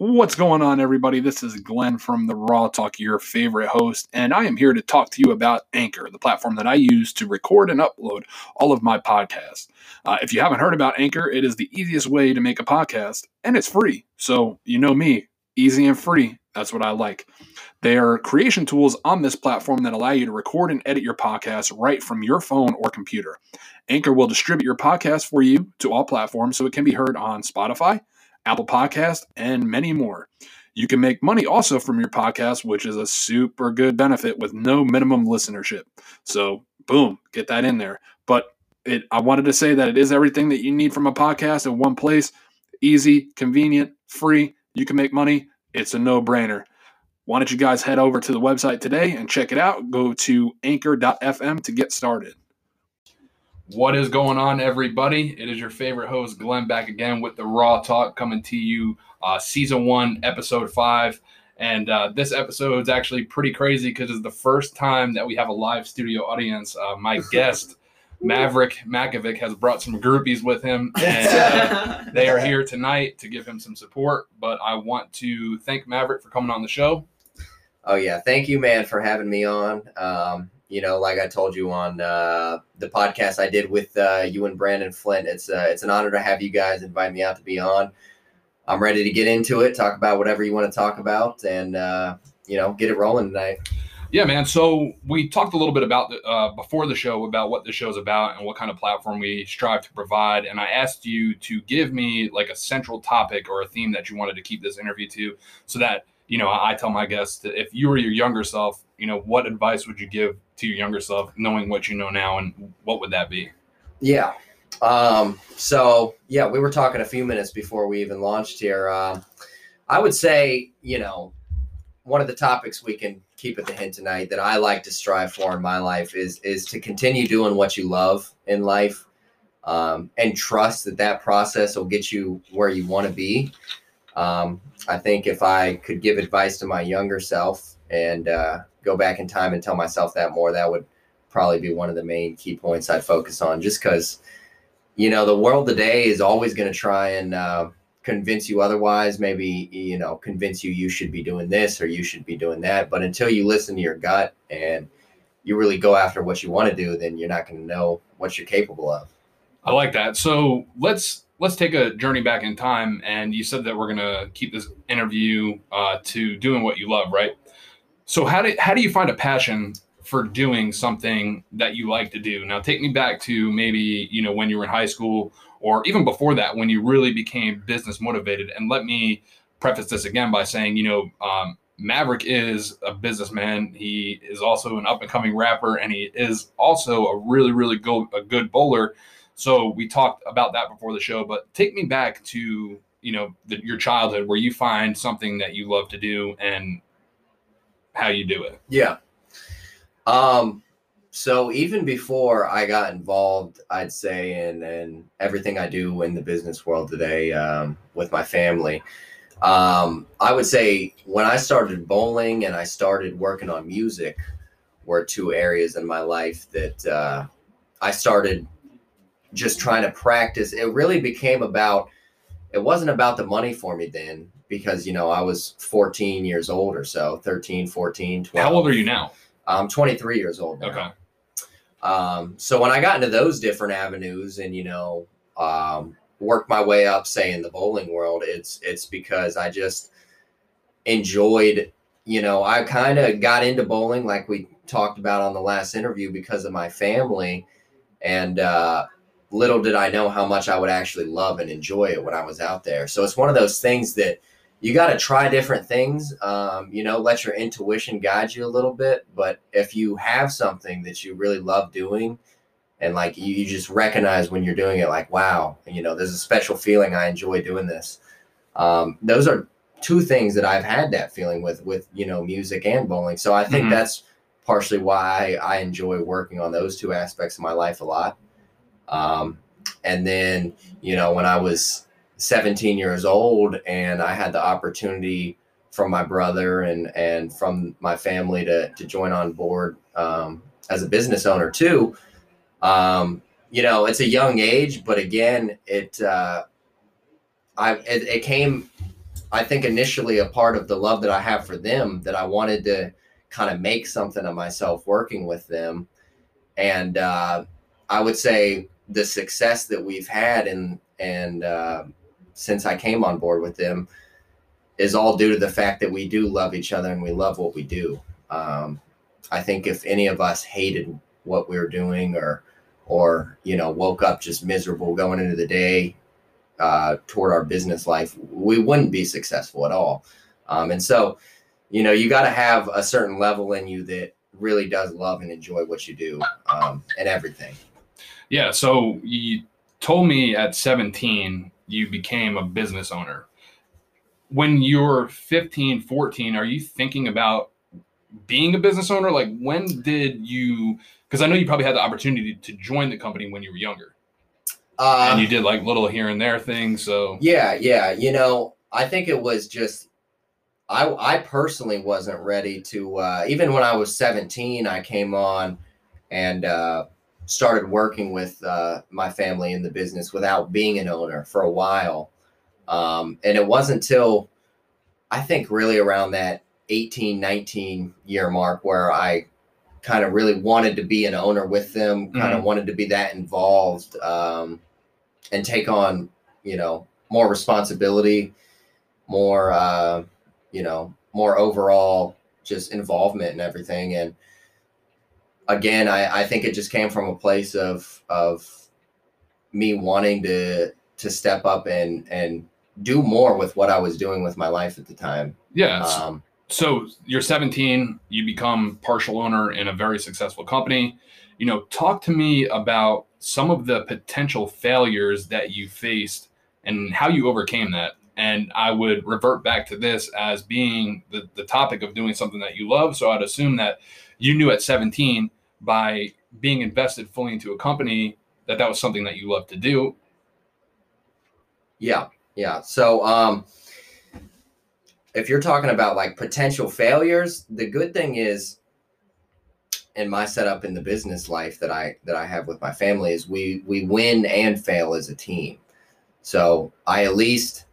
What's going on, everybody? This is Glenn from the Raw Talk, your favorite host, and I am here to talk to you about Anchor, the platform that I use to record and upload all of my podcasts. Uh, if you haven't heard about Anchor, it is the easiest way to make a podcast, and it's free. So, you know me, easy and free. That's what I like. There are creation tools on this platform that allow you to record and edit your podcast right from your phone or computer. Anchor will distribute your podcast for you to all platforms so it can be heard on Spotify. Apple Podcast, and many more. You can make money also from your podcast, which is a super good benefit with no minimum listenership. So, boom, get that in there. But it, I wanted to say that it is everything that you need from a podcast in one place easy, convenient, free. You can make money. It's a no brainer. Why don't you guys head over to the website today and check it out? Go to anchor.fm to get started. What is going on, everybody? It is your favorite host, Glenn, back again with the Raw Talk coming to you, uh, season one, episode five. And uh, this episode is actually pretty crazy because it's the first time that we have a live studio audience. Uh, my guest, Maverick Mackovic, has brought some groupies with him, and uh, they are here tonight to give him some support. But I want to thank Maverick for coming on the show. Oh yeah, thank you, man, for having me on. Um, you know, like I told you on uh, the podcast I did with uh, you and Brandon Flint, it's uh, it's an honor to have you guys invite me out to be on. I'm ready to get into it, talk about whatever you want to talk about, and uh, you know, get it rolling tonight. Yeah, man. So we talked a little bit about the, uh, before the show about what the show's about and what kind of platform we strive to provide. And I asked you to give me like a central topic or a theme that you wanted to keep this interview to, so that you know I tell my guests that if you were your younger self, you know, what advice would you give to your younger self, knowing what you know now, and what would that be? Yeah. Um, so yeah, we were talking a few minutes before we even launched here. Um, I would say, you know, one of the topics we can keep at the hint tonight that I like to strive for in my life is is to continue doing what you love in life, um, and trust that that process will get you where you want to be. Um, I think if I could give advice to my younger self and uh, go back in time and tell myself that more, that would probably be one of the main key points I'd focus on. Just because, you know, the world today is always going to try and uh, convince you otherwise. Maybe you know, convince you you should be doing this or you should be doing that. But until you listen to your gut and you really go after what you want to do, then you're not going to know what you're capable of. I like that. So let's let's take a journey back in time. And you said that we're going to keep this interview uh, to doing what you love, right? So how do how do you find a passion for doing something that you like to do? Now take me back to maybe, you know, when you were in high school or even before that when you really became business motivated. And let me preface this again by saying, you know, um, Maverick is a businessman. He is also an up and coming rapper, and he is also a really, really good, a good bowler. So we talked about that before the show. But take me back to you know the, your childhood, where you find something that you love to do, and how you do it. Yeah. Um, so even before I got involved, I'd say in in everything I do in the business world today um, with my family, um, I would say when I started bowling and I started working on music were two areas in my life that uh, I started just trying to practice. It really became about. It wasn't about the money for me then because you know I was 14 years old or so, 13, 14, 12. How old are you now? I'm 23 years old. Now. Okay. Um, so when I got into those different avenues and you know um, worked my way up, say in the bowling world, it's it's because I just enjoyed. You know, I kind of got into bowling like we talked about on the last interview because of my family, and uh, little did I know how much I would actually love and enjoy it when I was out there. So it's one of those things that you got to try different things. Um, you know, let your intuition guide you a little bit. But if you have something that you really love doing, and like you, you just recognize when you're doing it, like wow, you know, there's a special feeling. I enjoy doing this. Um, those are two things that I've had that feeling with, with you know, music and bowling. So I think mm-hmm. that's partially why I enjoy working on those two aspects of my life a lot. Um, and then, you know, when I was 17 years old and I had the opportunity from my brother and and from my family to to join on board um, as a business owner too. Um, you know, it's a young age, but again, it uh, I it, it came I think initially a part of the love that I have for them that I wanted to kind of make something of myself working with them. And uh, I would say the success that we've had and and uh, since I came on board with them is all due to the fact that we do love each other and we love what we do. Um, I think if any of us hated what we were doing or or you know woke up just miserable going into the day uh, toward our business life, we wouldn't be successful at all. Um, and so, you know, you got to have a certain level in you that really does love and enjoy what you do um, and everything. Yeah. So you told me at 17 you became a business owner. When you're 15, 14, are you thinking about being a business owner? Like, when did you? Because I know you probably had the opportunity to join the company when you were younger. Uh, and you did like little here and there things. So yeah, yeah. You know, I think it was just I I personally wasn't ready to. Uh, even when I was 17, I came on and uh, started working with uh, my family in the business without being an owner for a while. Um, and it wasn't until I think really around that 18, 19 year mark where I kind of really wanted to be an owner with them, kind of mm-hmm. wanted to be that involved. Um, and take on you know more responsibility more uh, you know more overall just involvement and everything and again I, I think it just came from a place of of me wanting to to step up and and do more with what I was doing with my life at the time. Yeah. Um, so you're 17, you become partial owner in a very successful company. You know, talk to me about some of the potential failures that you faced and how you overcame that. And I would revert back to this as being the, the topic of doing something that you love. So I'd assume that you knew at 17 by being invested fully into a company that that was something that you love to do. Yeah. Yeah. So, um, if you're talking about like potential failures, the good thing is in my setup in the business life that I that I have with my family is we we win and fail as a team. So I at least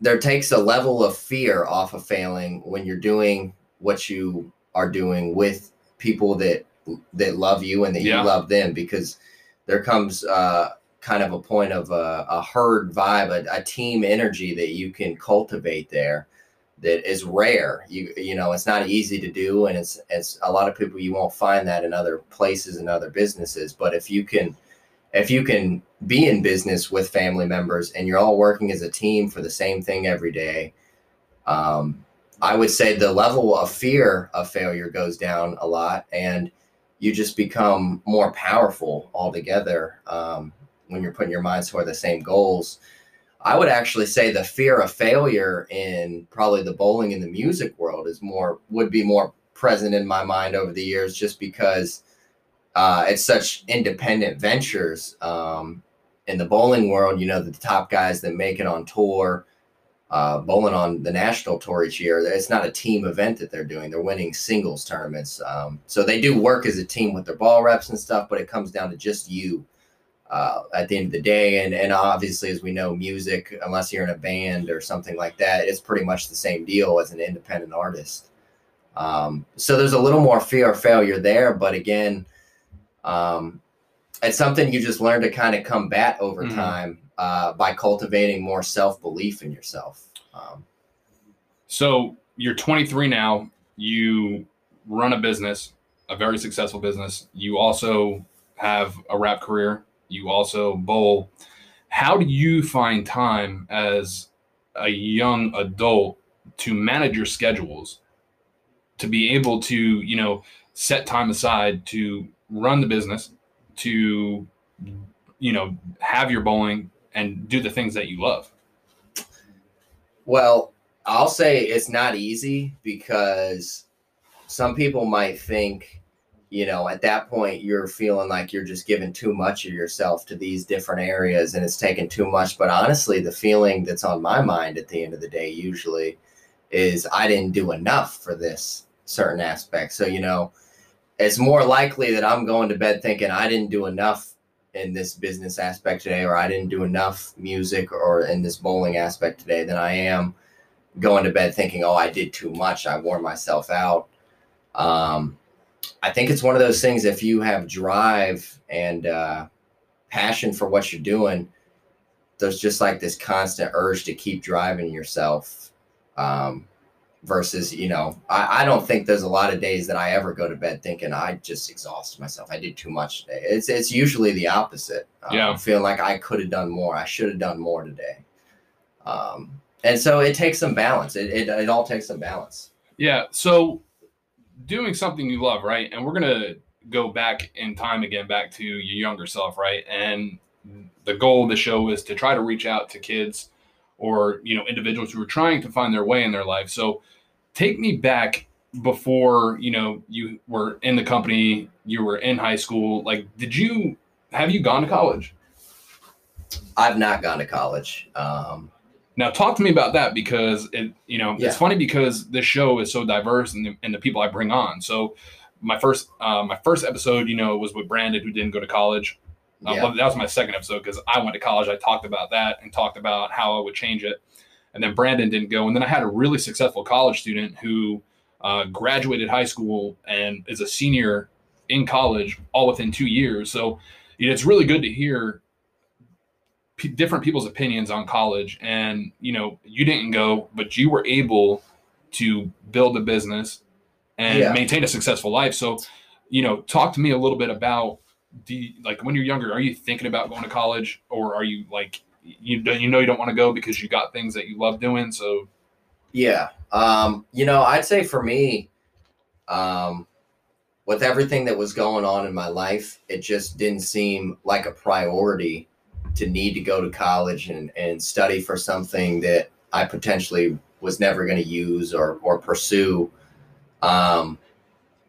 there takes a level of fear off of failing when you're doing what you are doing with people that that love you and that yeah. you love them because there comes uh, kind of a point of a, a herd vibe, a, a team energy that you can cultivate there that is rare. You you know, it's not easy to do, and it's it's a lot of people you won't find that in other places and other businesses. But if you can, if you can be in business with family members and you're all working as a team for the same thing every day, um, I would say the level of fear of failure goes down a lot, and you just become more powerful altogether um, when you're putting your minds toward the same goals I would actually say the fear of failure in probably the bowling and the music world is more would be more present in my mind over the years, just because uh, it's such independent ventures. Um, in the bowling world, you know, the top guys that make it on tour, uh, bowling on the national tour each year, it's not a team event that they're doing. They're winning singles tournaments. Um, so they do work as a team with their ball reps and stuff, but it comes down to just you uh, at the end of the day. And and obviously, as we know, music, unless you're in a band or something like that, it's pretty much the same deal as an independent artist. Um, so there's a little more fear of failure there, but again, um, it's something you just learn to kind of combat over mm. time uh, by cultivating more self belief in yourself. Um, so you're 23 now. You run a business, a very successful business. You also have a rap career you also bowl. How do you find time as a young adult to manage your schedules, to be able to, you know, set time aside to run the business, to, you know, have your bowling and do the things that you love? Well, I'll say it's not easy because some people might think you know, at that point, you're feeling like you're just giving too much of yourself to these different areas and it's taking too much. But honestly, the feeling that's on my mind at the end of the day usually is I didn't do enough for this certain aspect. So, you know, it's more likely that I'm going to bed thinking I didn't do enough in this business aspect today, or I didn't do enough music or in this bowling aspect today than I am going to bed thinking, oh, I did too much. I wore myself out. Um, I think it's one of those things. If you have drive and uh, passion for what you're doing, there's just like this constant urge to keep driving yourself. Um, versus, you know, I, I don't think there's a lot of days that I ever go to bed thinking I just exhausted myself. I did too much today. It's it's usually the opposite. Um, Yeah. feeling like I could have done more. I should have done more today. Um, and so it takes some balance. It, it it all takes some balance. Yeah. So doing something you love, right? And we're gonna go back in time again, back to your younger self, right? And the goal of the show is to try to reach out to kids or you know individuals who are trying to find their way in their life. So take me back before you know you were in the company, you were in high school. Like, did you have you gone to college? I've not gone to college. Um, Now, talk to me about that because it, you know, Yeah. it's funny because this show is so diverse and the, and the people I bring on. So, my first, uh, my first episode, you know, was with Brandon, who didn't go to college. Uh, yeah. well, that was my second episode because I went to college. I talked about that and talked about how I would change it. And then Brandon didn't go. And then I had a really successful college student who uh, graduated high school and is a senior in college all within two years. So, you know, it's really good to hear p- different people's opinions on college and you know you didn't go but you were able to build a business and Yeah. maintain a successful life so you know talk to me a little bit about like when you're younger are you thinking about going to college or are you like you you know you don't want to go because you got things that you love doing so Yeah. Um, you know, I'd say for me, um, with everything that was going on in my life, it just didn't seem like a priority to need to go to college and, and study for something that I potentially was never going to use or, or pursue. Um,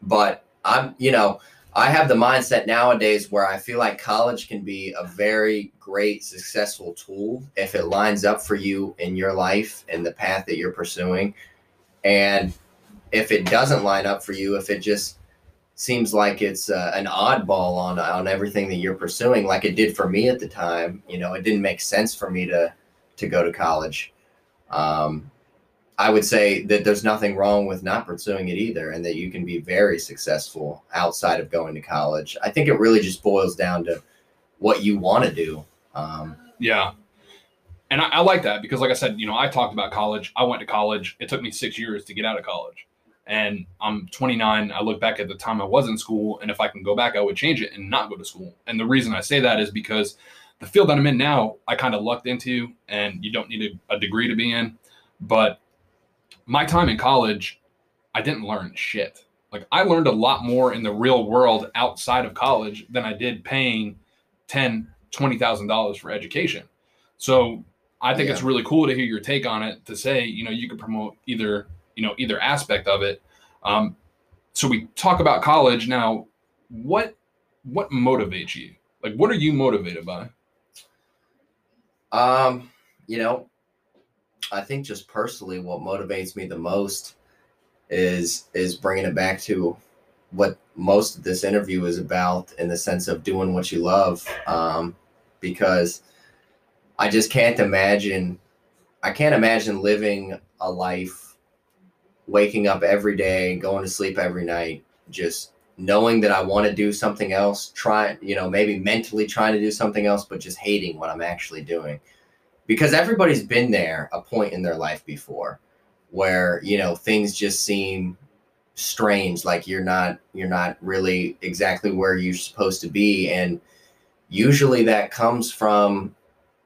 but I'm, you know, I have the mindset nowadays where I feel like college can be a very great, successful tool if it lines up for you in your life and the path that you're pursuing. And if it doesn't line up for you, if it just seems like it's uh, an oddball on on everything that you're pursuing, like it did for me at the time, you know, it didn't make sense for me to to go to college. Um, I would say that there's nothing wrong with not pursuing it either, and that you can be very successful outside of going to college. I think it really just boils down to what you want to do. Um, yeah. And I, I like that because like i said you know i talked about college. I went to college. It took me six years to get out of college. And i'm 29 i look back at the time i was in school and if i can go back i would change it and not go to school. And the reason i say that is because the field that i'm in now i kind of lucked into and you don't need a, a degree to be in. But my time in college i didn't learn shit like i learned a lot more in the real world outside of college than i did paying 10 20000 dollars for education so I think it's really cool to hear your take on it. To say, you know, you could promote either, you know, either aspect of it. Um, so we talk about college now. What what motivates you? Like, what are you motivated by? Um, you know, I think just personally, what motivates me the most is is bringing it back to what most of this interview is about, in the sense of doing what you love. Um, because I just can't imagine, I can't imagine living a life, waking up every day, and going to sleep every night, just knowing that I want to do something else, try, you know, maybe mentally trying to do something else, but just hating what I'm actually doing because everybody's been there a point in their life before where you know things just seem strange like you're not you're not really exactly where you're supposed to be and usually that comes from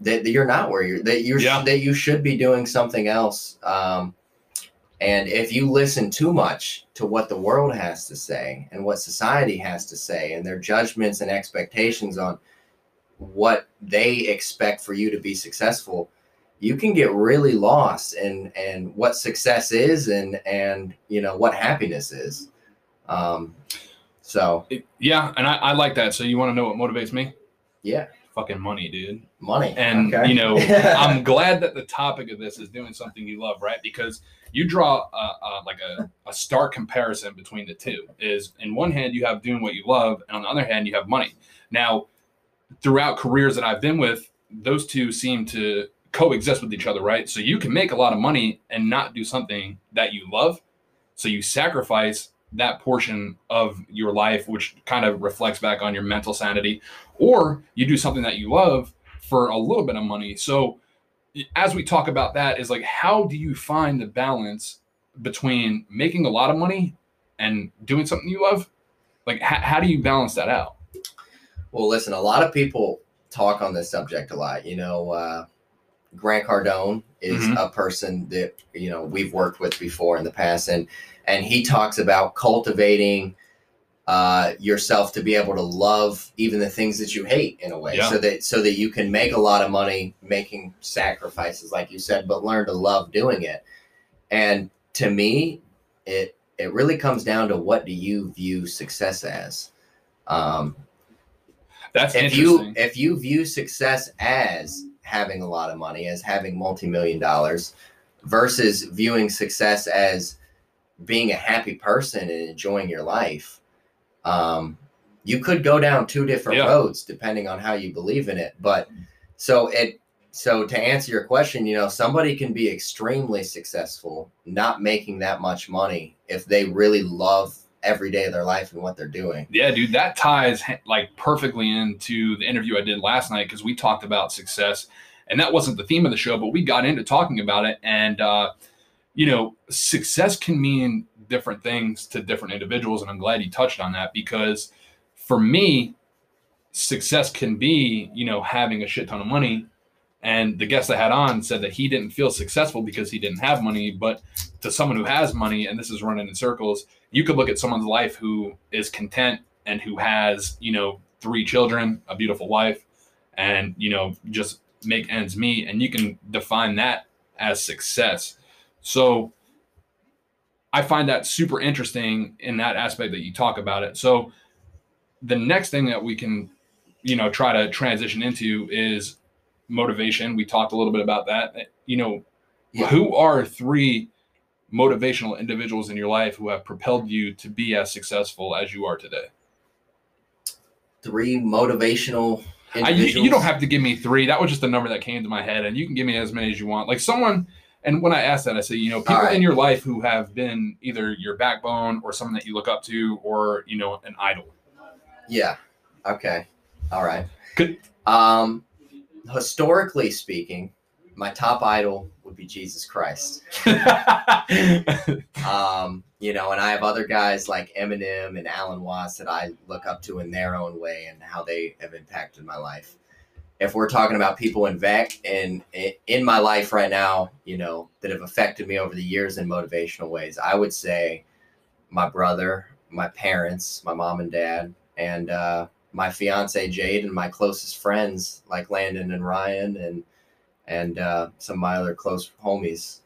that, that you're not where you're that you're Yeah. that you should be doing something else um and if you listen too much to what the world has to say and what society has to say and their judgments and expectations on what they expect for you to be successful you can get really lost in and what success is and and you know what happiness is um so yeah, and I, I like that. So you want to know what motivates me? yeah Fucking money, dude. money And okay. you know, I'm glad that the topic of this is doing something you love, right? Because you draw a, a, like a, a stark comparison between the two. Is in one hand you have doing what you love, and on the other hand you have money. Now, throughout careers that I've been with, those two seem to coexist with each other, right? So you can make a lot of money and not do something that you love. So you sacrifice that portion of your life, which kind of reflects back on your mental sanity, or you do something that you love for a little bit of money. So as we talk about that, is like, how do you find the balance between making a lot of money and doing something you love? Like, how, how do you balance that out? Well, listen, a lot of people talk on this subject a lot. You know, uh, Grant Cardone is Mhm. a person that you know we've worked with before in the past, and and he talks about cultivating uh, yourself to be able to love even the things that you hate in a way, Yeah. so that so that you can make a lot of money making sacrifices, like you said, but learn to love doing it. And to me, it it really comes down to what do you view success as. Um, That's if you if you view success as having a lot of money as having multi-million dollars versus viewing success as being a happy person and enjoying your life um, you could go down two different Yeah. roads depending on how you believe in it but so it so to answer your question you know somebody can be extremely successful not making that much money if they really love every day of their life and what they're doing Yeah, dude, that ties like perfectly into the interview I did last night because we talked about success, and that wasn't the theme of the show, but we got into talking about it. And uh, you know, success can mean different things to different individuals, and I'm glad you touched on that because for me, success can be you know having a shit ton of money. And the guest I had on said that he didn't feel successful because he didn't have money, but to someone who has money, and this is running in circles, you could look at someone's life who is content and who has you know three children a beautiful wife and you know just make ends meet and you can define that as success. So i find that super interesting in that aspect that you talk about it. So the next thing that we can you know try to transition into is motivation. We talked a little bit about that. You know Yeah. who are three motivational individuals in your life who have propelled you to be as successful as you are today? three motivational I, you, you don't have to give me three. That was just the number that came to my head, and you can give me as many as you want. Like someone, and when I asked that, I said, you know, people right. in your life who have been either your backbone or someone that you look up to, or you know, an idol. Yeah. Okay. All right. Good. Um, historically speaking, my top idol would be Jesus Christ. Um, you know, and I have other guys like Eminem and Alan Watts that I look up to in their own way and how they have impacted my life. If we're talking about people in VEC and in my life right now, you know, that have affected me over the years in motivational ways, I would say my brother, my parents, my mom and dad, and uh, my fiance Jade, and my closest friends like Landon and Ryan, and and uh, some of my other close homies.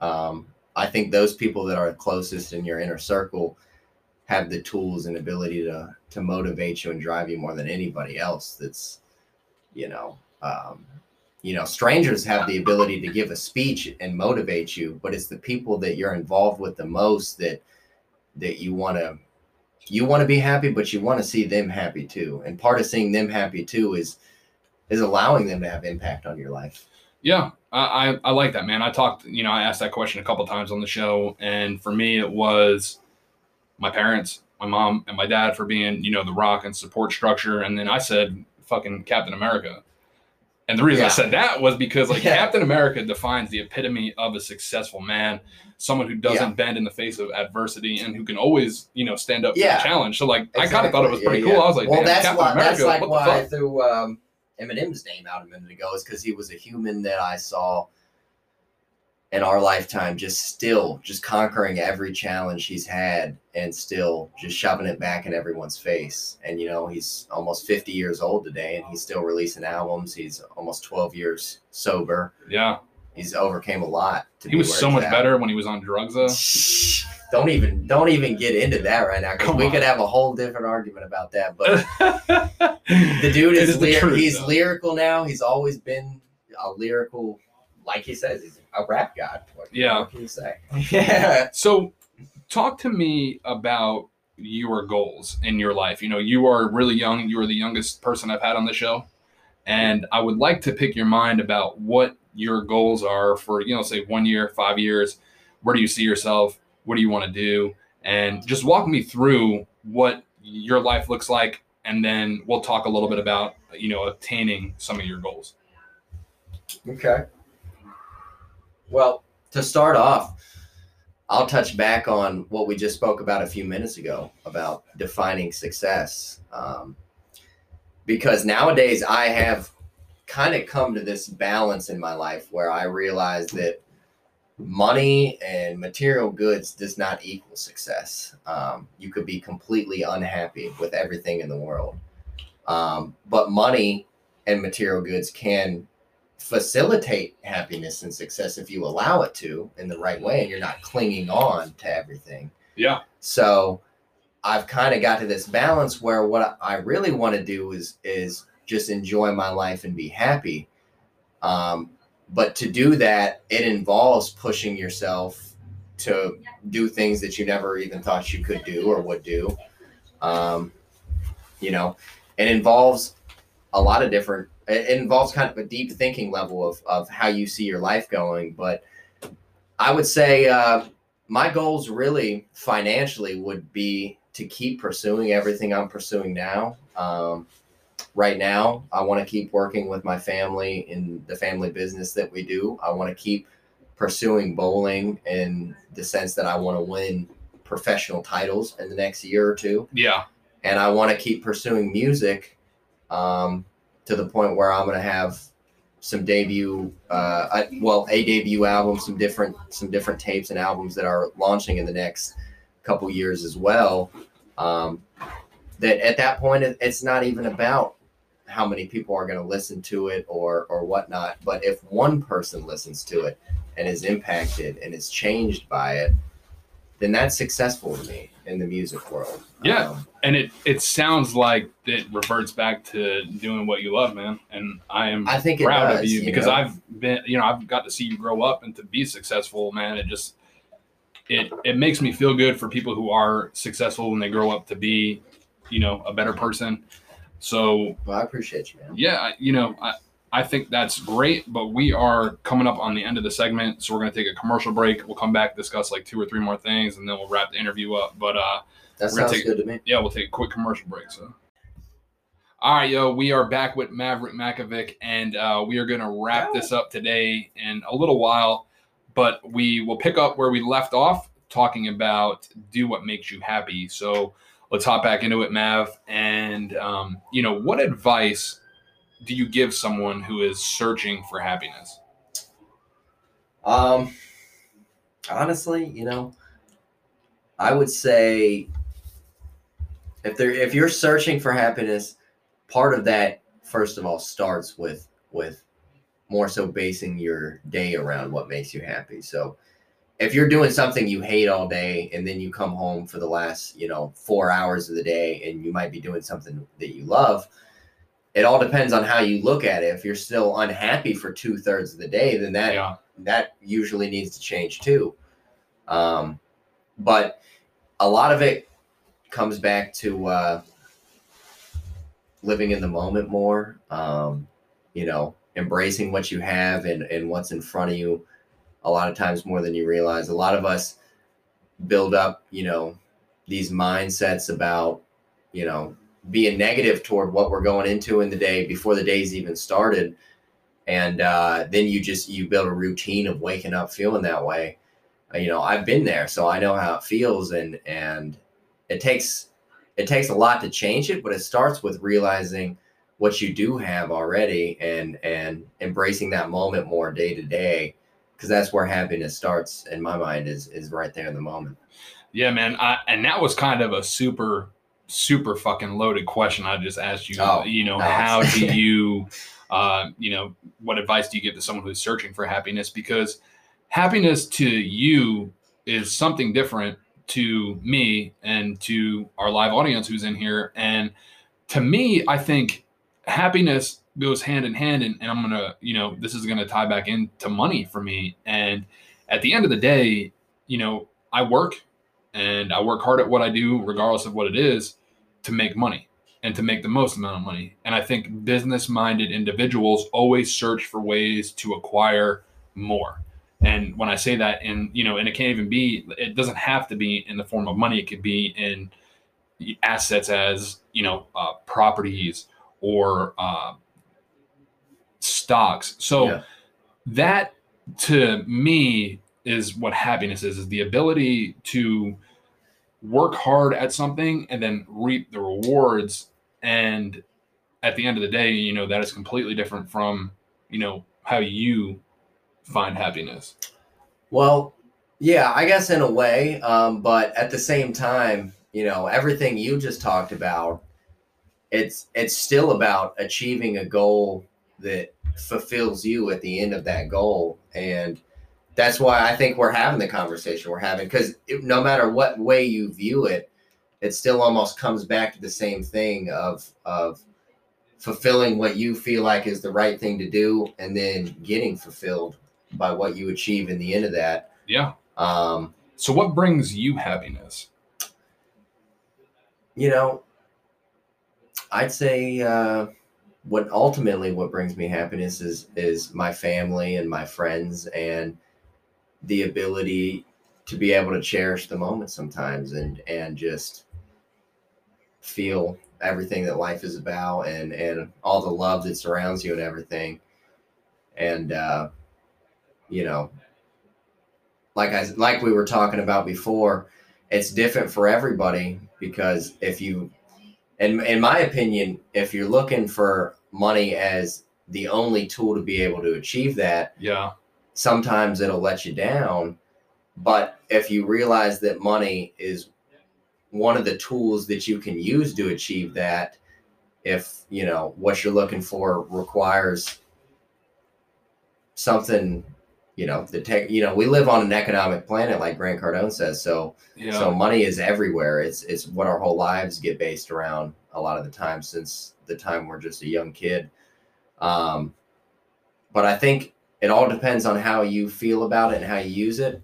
Um, I think those people that are closest in your inner circle have the tools and ability to to motivate you and drive you more than anybody else. That's you know. Um, you know, strangers have the ability to give a speech and motivate you, but it's the people that you're involved with the most that that you want to you want to be happy, but you want to see them happy too. And part of seeing them happy too is is allowing them to have impact on your life. Yeah, I, I I like that, man. I talked, you know, I asked that question a couple times on the show, and for me, it was my parents, my mom, and my dad for being, you know, the rock and support structure, and then I said, "Fucking Captain America." And the reason I said that was because, like, Yeah. Captain America defines the epitome of a successful man, someone who doesn't Yeah. bend in the face of adversity and who can always, you know, stand up Yeah. to the challenge. So, like, I kind of thought it was pretty Yeah, cool. yeah. I was like, well, "Damn, that's Captain why America, that's like what why fuck?" threw um, Eminem's name out a minute ago is because he was a human that I saw in our lifetime, just still just conquering every challenge he's had, and still just shoving it back in everyone's face. And you know, he's almost fifty years old today, and he's still releasing albums. He's almost twelve years sober. Yeah, He's overcame a lot. To he was so much at. better when he was on drugs, though. Don't even don't even get into that right now because we on. could have a whole different argument about that. But the dude is, is truth, he's though. lyrical now. He's always been a lyrical, like he says, he's a rap god. What, Yeah. What can you say? yeah. So, talk to me about your goals in your life. You know, you are really young. You are the youngest person I've had on the show. And I would like to pick your mind about what your goals are for, you know, say one year, five years. Where do you see yourself? What do you want to do? And just walk me through what your life looks like. And then we'll talk a little bit about, you know, obtaining some of your goals. Okay. Well, to start off, I'll touch back on what we just spoke about a few minutes ago about defining success. Um, because nowadays I have kind of come to this balance in my life where I realize that money and material goods does not equal success. Um, you could be completely unhappy with everything in the world. Um, but money and material goods can facilitate happiness and success if you allow it to in the right way and you're not clinging on to everything. Yeah. So I've kind of got to this balance where what I really want to do is is just enjoy my life and be happy. Um, but to do that, it involves pushing yourself to do things that you never even thought you could do or would do. Um, you know, it involves a lot of different it involves kind of a deep thinking level of, of how you see your life going. But I would say uh, my goals really financially would be to keep pursuing everything I'm pursuing now. Um, right now, I want to keep working with my family in the family business that we do. I want to keep pursuing bowling in the sense that I want to win professional titles in the next year or two. Yeah. And I want to keep pursuing music. Um, to the point where I'm gonna have some debut, uh, I, well, a debut album, some different some different tapes and albums that are launching in the next couple years as well. Um, that at that point, it's not even about how many people are going to listen to it or or whatnot. But if one person listens to it and is impacted and is changed by it, then that's successful to me in the music world. Yeah, um, and it it sounds like it reverts back to doing what you love, man. And I am I think proud does, of you, you because know? I've been, you know, I've got to see you grow up and to be successful, man. It just it it makes me feel good for people who are successful when they grow up to be, you know, a better person. So, well, I appreciate you, man. Yeah, you know, I, I think that's great, but we are coming up on the end of the segment, so we're going to take a commercial break. We'll come back, discuss like two or three more things, and then we'll wrap the interview up. But uh, that sounds take, good to me. Yeah, we'll take a quick commercial break. So, all right, yo, we are back with Maverick Mackovic, and uh, we are going to wrap this up today in a little while. But we will pick up where we left off, talking about do what makes you happy. So let's hop back into it, Mav. And um, you know, what advice? do you give someone who is searching for happiness? Um, honestly, you know, I would say if they're if you're searching for happiness, part of that first of all starts with with more so basing your day around what makes you happy. So if you're doing something you hate all day and then you come home for the last, you know, 4 hours of the day and you might be doing something that you love, it all depends on how you look at it. If you're still unhappy for two thirds of the day, then that yeah. that usually needs to change too. Um, but a lot of it comes back to uh, living in the moment more. Um, you know, embracing what you have and and what's in front of you. A lot of times more than you realize. A lot of us build up, you know, these mindsets about, you know, being negative toward what we're going into in the day before the day's even started. And uh, then you just you build a routine of waking up feeling that way. Uh, you know i've been there so i know how it feels and and it takes it takes a lot to change it but it starts with realizing what you do have already and and embracing that moment more day to day because that's where happiness starts in my mind is is right there in the moment yeah man I, and that was kind of a super super fucking loaded question I just asked you. Oh, you know, how do you, uh, you know, what advice do you give to someone who's searching for happiness? Because happiness to you is something different to me and to our live audience who's in here. And to me, I think happiness goes hand in hand. And, and I'm to, you know, this is to tie back into money for me. And at the end of the day, you know, I work and I work hard at what I do, regardless of what it is, to make money and to make the most amount of money. And I think business minded individuals always search for ways to acquire more. And when I say that, and you know, and it can't even be, it doesn't have to be in the form of money. It could be in assets as you know, uh, properties or uh, stocks. So Yeah. that to me is what happiness is: is the ability to work hard at something and then reap the rewards. And at the end of the day, you know, that is completely different from you know how you find happiness. Well, yeah, I guess in a way, um, but at the same time, you know, everything you just talked about, it's it's still about achieving a goal that fulfills you at the end of that goal, and that's why I think we're having the conversation we're having because no matter what way you view it, it still almost comes back to the same thing of of fulfilling what you feel like is the right thing to do, and then getting fulfilled by what you achieve in the end of that. Yeah. Um, So what brings you happiness? you know, I'd say uh, what ultimately what brings me happiness is is my family and my friends and the ability to be able to cherish the moment sometimes and and just feel everything that life is about and and all the love that surrounds you and everything. And uh you know like i like we were talking about before it's different for everybody because if you in, in my opinion if you're looking for money as the only tool to be able to achieve that Yeah. sometimes it'll let you down but if you realize that money is one of the tools that you can use to achieve that if you know what you're looking for requires something you know the tech you know we live on an economic planet like grant cardone says so Yeah. so money is everywhere. It's it's what our whole lives get based around a lot of the time since the time we're just a young kid. Um, but I think it all depends on how you feel about it and how you use it.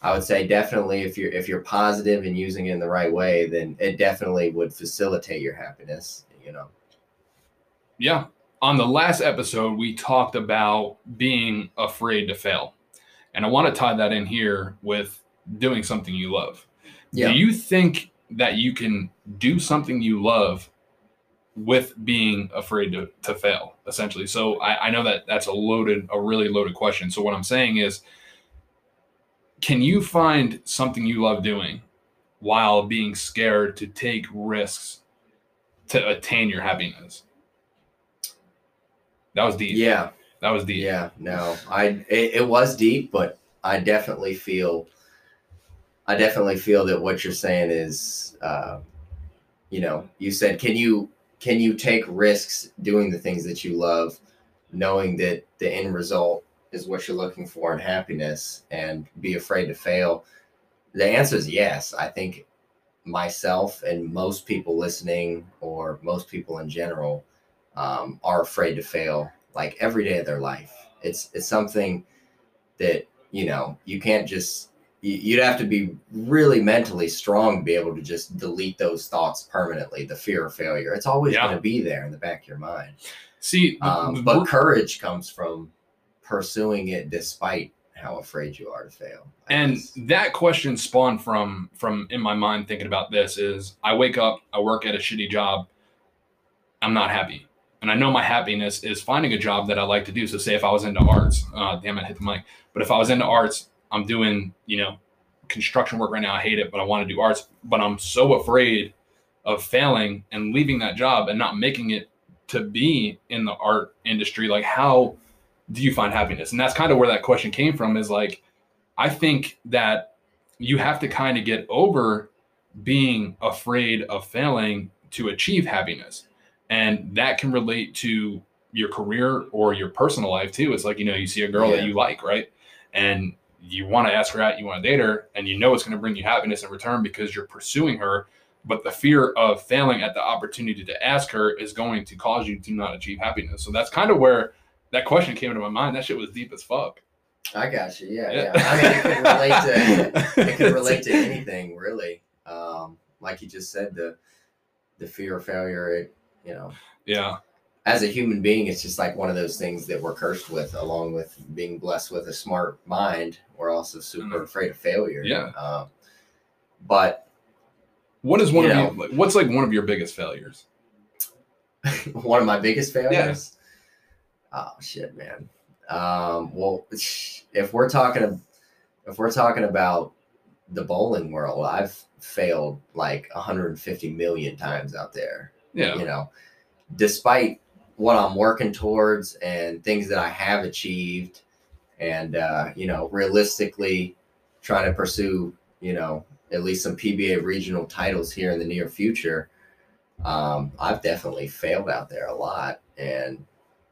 I would say definitely if you're if you're positive and using it in the right way, then it definitely would facilitate your happiness. You know. Yeah. On the last episode, we talked about being afraid to fail. And I want to tie that in here with doing something you love. Yeah. Do you think that you can do something you love with being afraid to, to fail, essentially? So I, I know that that's a loaded, a really loaded question. So what I'm saying is, can you find something you love doing while being scared to take risks to attain your happiness? That was deep. Yeah. That was deep. Yeah, no, I it, it was deep, but I definitely feel, I definitely feel that what you're saying is, uh, you know, you said, can you can you take risks doing the things that you love, knowing that the end result is what you're looking for in happiness, and be afraid to fail? The answer is yes. I think myself and most people listening, or most people in general, um, are afraid to fail like every day of their life. It's it's something that you know you can't just you'd have to be really mentally strong to be able to just delete those thoughts permanently. The fear of failure, it's always Yeah. going to be there in the back of your mind. See, Um, the- but courage comes from pursuing it despite how afraid you are to fail. I and guess. that question spawned from from in my mind thinking about this is I wake up, I work at a shitty job, I'm not happy. And I know my happiness is finding a job that I like to do. So say if I was into arts, uh, damn it, hit the mic. But if I was into arts, I'm doing, you know, construction work right now. I hate it, but I want to do arts. But I'm so afraid of failing and leaving that job and not making it to be in the art industry. Like, how do you find happiness? And that's kind of where that question came from. Is like, I think that you have to kind of get over being afraid of failing to achieve happiness. And that can relate to your career or your personal life too. It's like, you know, you see a girl that you like, right? And you want to ask her out, you want to date her, and you know it's going to bring you happiness in return because you're pursuing her. But the fear of failing at the opportunity to ask her is going to cause you to not achieve happiness. So that's kind of where that question came into my mind. That shit was deep as fuck. I got you. Yeah, Yeah. yeah. I mean, it could relate to it could relate to anything really. Um, like you just said, the the fear of failure. It you know, Yeah, as a human being, it's just like one of those things that we're cursed with, along with being blessed with a smart mind. We're also super Mhm. afraid of failure. Yeah. Um, but what is one You of know. you? What's like one of your biggest failures? one of my biggest failures. Oh shit, man. Um, well, if we're talking, if we're talking about the bowling world, I've failed like 150 million times out there. Yeah, You know, despite what I'm working towards and things that I have achieved, and uh, you know, realistically trying to pursue, you know, at least some PBA regional titles here in the near future. Um, I've definitely failed out there a lot, and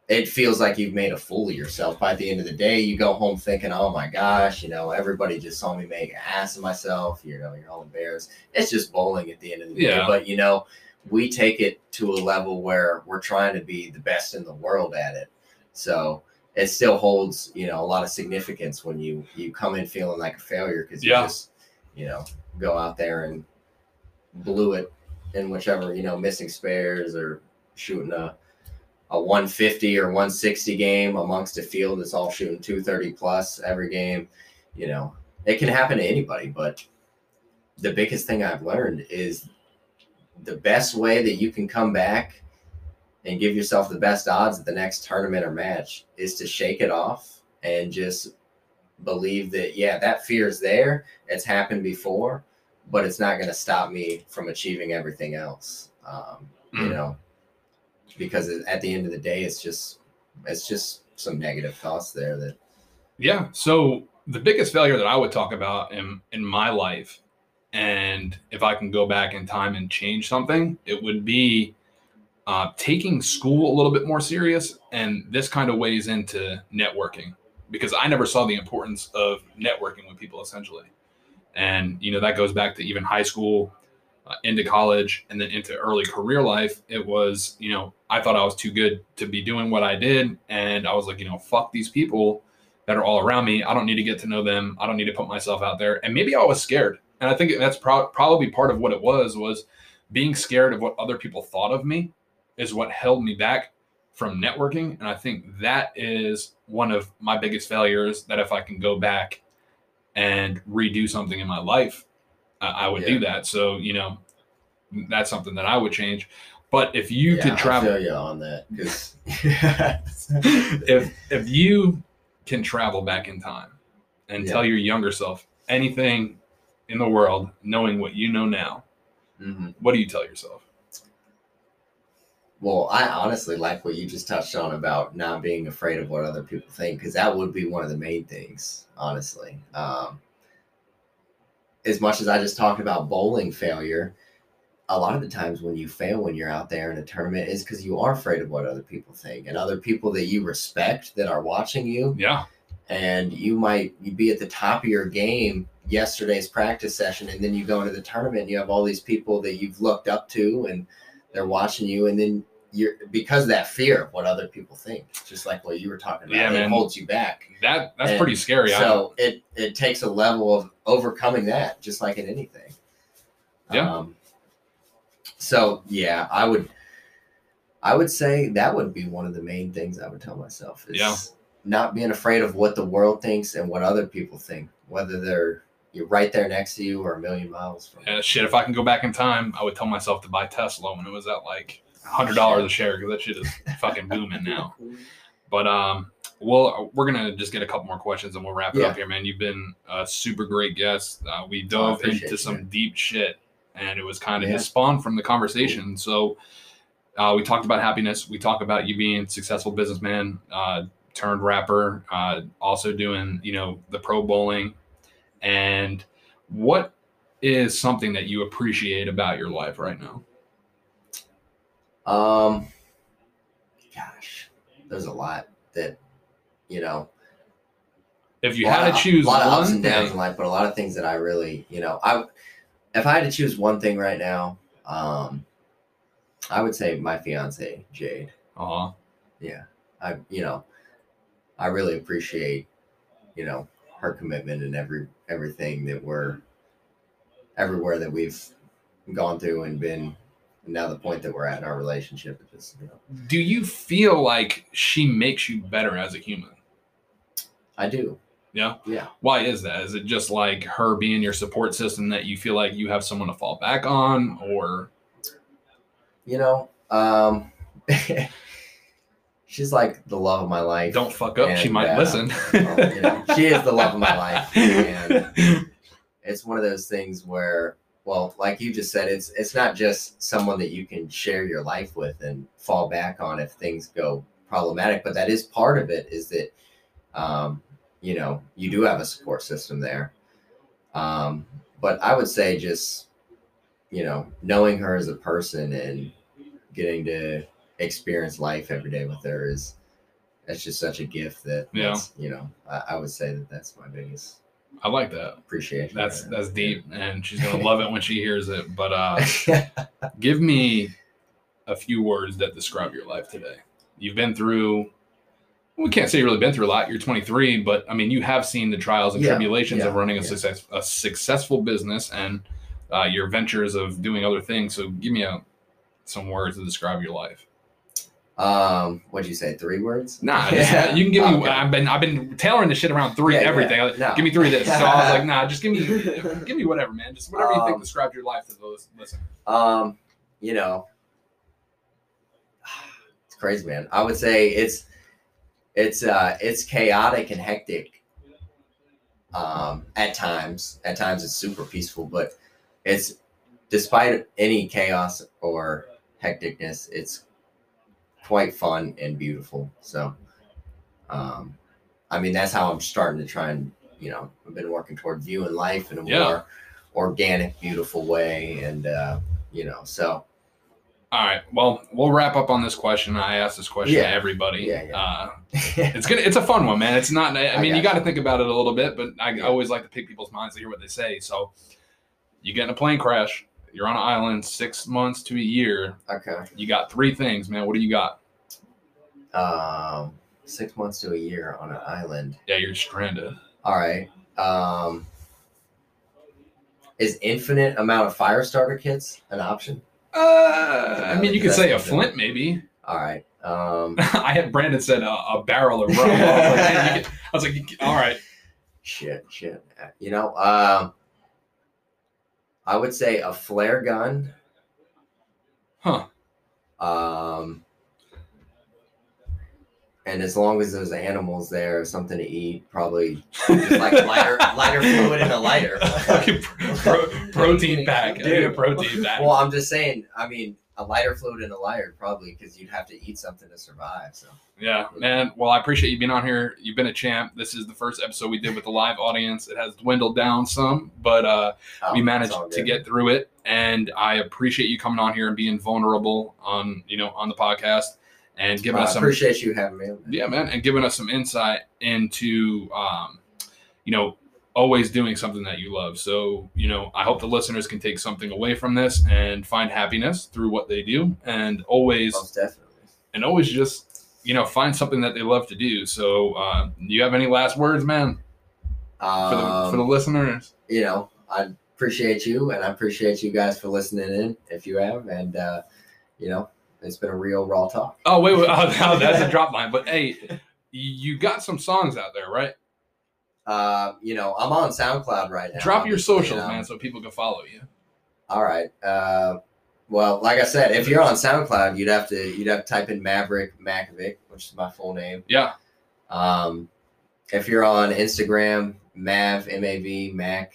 it feels like you've made a fool of yourself. By the end of the day, you go home thinking, "Oh my gosh, you know, everybody just saw me make an ass of myself." You know, you're all embarrassed. It's just bowling at the end of the day, but you know, we take it to a level where we're trying to be the best in the world at it. So it still holds, you know, a lot of significance when you you come in feeling like a failure because you just, you know, go out there and blew it in whichever, you know, missing spares or shooting a a 150 or 160 game amongst a field that's all shooting 230 plus every game. You know, it can happen to anybody, but the biggest thing I've learned is the best way that you can come back and give yourself the best odds at the next tournament or match is to shake it off and just believe that yeah that fear is there it's happened before but it's not going to stop me from achieving everything else um, you Mm. know because at the end of the day it's just it's just some negative thoughts there that Yeah. So the biggest failure that I would talk about in in my life, and if I can go back in time and change something, it would be uh, taking school a little bit more serious. And this kind of weighs into networking because I never saw the importance of networking with people essentially. And you know that goes back to even high school, uh, into college, and then into early career life. It was you know I thought I was too good to be doing what I did, and I was like you know fuck these people that are all around me. I don't need to get to know them. I don't need to put myself out there. And maybe I was scared. And I think that's pro- probably part of what it was was being scared of what other people thought of me is what held me back from networking. And I think that is one of my biggest failures that if I can go back and redo something in my life, I, I would do that. So, you know, that's something that I would change. But if you yeah, could travel I you on that because if if you can travel back in time and Yeah. tell your younger self anything in the world, knowing what you know now, Mhm. what do you tell yourself? Well, I honestly like what you just touched on about not being afraid of what other people think, because that would be one of the main things, honestly. Um, as much as I just talked about bowling failure, a lot of the times when you fail when you're out there in a tournament is because you are afraid of what other people think and other people that you respect that are watching you. Yeah, And you might you be at the top of your game yesterday's practice session, and then you go into the tournament and you have all these people that you've looked up to and they're watching you, and then you're because of that fear of what other people think, just like what you were talking about, Yeah, it man. holds you back. that that's And pretty scary. I- So it it takes a level of overcoming that, just like in anything. Yeah. Um, so yeah, I would, I would say that would be one of the main things I would tell myself is Yeah. Not being afraid of what the world thinks and what other people think, whether they're you're right there next to you or a million miles from. Uh, shit, if I can go back in time, I would tell myself to buy Tesla when it was at like hundred dollars a share because that shit is fucking booming now. But um, well, we're gonna just get a couple more questions and we'll wrap it Yeah. up here, man. You've been a super great guest. Uh, we dove into some deep shit, and it was kind of Yeah. just spawned from the conversation. So uh, we talked about happiness. We talked about you being a successful businessman, uh, turned rapper, uh, also doing you know the pro bowling, and what is something that you appreciate about your life right now? Um, gosh, there's a lot that you know. If you had of- to choose a lot of ups and downs thing, in life, but a lot of things that I really, you know, I if I had to choose one thing right now, um, I would say my fiance Jade. Uh huh. Yeah, I you know, I really appreciate, you know her commitment and every everything that we're everywhere that we've gone through and been now the point that we're at in our relationship is just you know Do you feel like she makes you better as a human? I do Yeah. yeah Why is that? Is it just like her being your support system that you feel like you have someone to fall back on, or you know um she's like the love of my life don't fuck up? she might uh, listen. well, you know, she is the love of my life, and- it's one of those things where well like you just said it's it's not just someone that you can share your life with and fall back on if things go problematic but that is part of it is that um you know you do have a support system there um but i would say just you know knowing her as a person and getting to experience life every day with her is that's just such a gift that Yeah. that's, you know I, I would say that that's my biggest I like that. appreciation That's that's deep, and she's gonna love it when she hears it. But uh, give me a few words that describe your life today. You've been through. We can't say you've really been through a lot. You're 23, but I mean, you have seen the trials and Yeah, tribulations of running a yeah. success a successful business and uh, your ventures of doing other things. So, give me a some words to describe your life. Um, what'd you say? Three words? Nah, just- you can give me. Okay. I've been I've been tailoring the shit around three Yeah, yeah, everything. Like, no. Give me three of this. So I was like, nah, just give me give me whatever, man. Just whatever you think Um, describes your life to those listeners. Um, you know, it's crazy, man. I would say it's it's uh it's chaotic and hectic. Um, at times, at times it's super peaceful, but it's despite any chaos or hecticness, it's quite fun and beautiful. So, um, I mean, that's how I'm starting to try and you know, I've been working toward viewing life in a Yeah. more organic, beautiful way, and uh, you know, so All right. Well, we'll wrap up on this question. I ask this question Yeah. to everybody. Yeah, yeah. Uh, it's gonna. It's a fun one, man. It's not. I, I mean, you got to think about it a little bit, but I, I always like to pick people's minds to hear what they say. So, you get in a plane crash. You're on an island, six months to a year. okay. You got three things, man. What do you got? Um, six months to a year on an island. Yeah, you're stranded. All right. Um, is infinite amount of fire starter kits an option? Uh, I mean, you could say a flint, maybe. All right. Um, I had Brandon said a, a barrel of rum. I was like, man, you could- I was like, you could- all right. shit, shit. You know, um, I would say a flare gun. Huh. Um, and as long as there's animals there, something to eat, probably just like lighter, lighter fluid in a lighter. Fucking pro- protein pack. I need a protein pack. Well, I'm just saying. I mean, a lighter fluid and a lighter probably because you'd have to eat something to survive. So Yeah, man. Well, I appreciate you being on here. You've been a champ. This is the first episode we did with the live audience. It has dwindled down some, but uh, oh, we managed to get through it. And I appreciate you coming on here and being vulnerable on you know on the podcast and giving I us some appreciate you having me. on. yeah, man, and giving us some insight into, um, you know, always doing something that you love. So, you know, I hope the listeners can take something away from this and find happiness through what they do, and always, Most definitely. and always just, you know, find something that they love to do. So, uh, do you have any last words, man, for the Um, for the listeners? you know, I appreciate you, and I appreciate you guys for listening in. If you have, and uh, you know, it's been a real raw talk. Oh, wait, wait, oh, that's a drop line. But hey, you got some songs out there, right? Uh, you know, I'm on SoundCloud right now. Drop your socials, and, um, man, so people can follow you. All right. Uh, well, like I said, if you're on SoundCloud, you'd have to you'd have to type in Maverick Mackovic, which is my full name. Yeah. Um, if you're on Instagram, Mav M A V Mac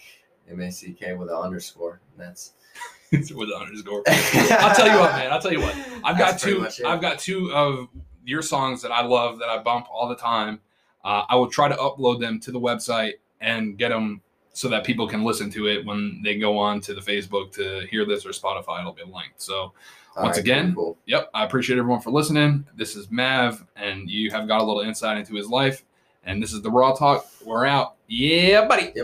M A C K with an underscore. And that's. with an underscore. I'll tell you what, man. I'll tell you what. I've got That's two. I've got two of your songs that I love that I bump all the time. Uh, I will try to upload them to the website and get them so that people can listen to it when they go on to the Facebook to hear this or Spotify. It'll be linked. So, All Once right, again, cool. yep, I appreciate everyone for listening. This is Mav, and you have got a little insight into his life. And this is the Raw Talk. We're out. Yeah, buddy.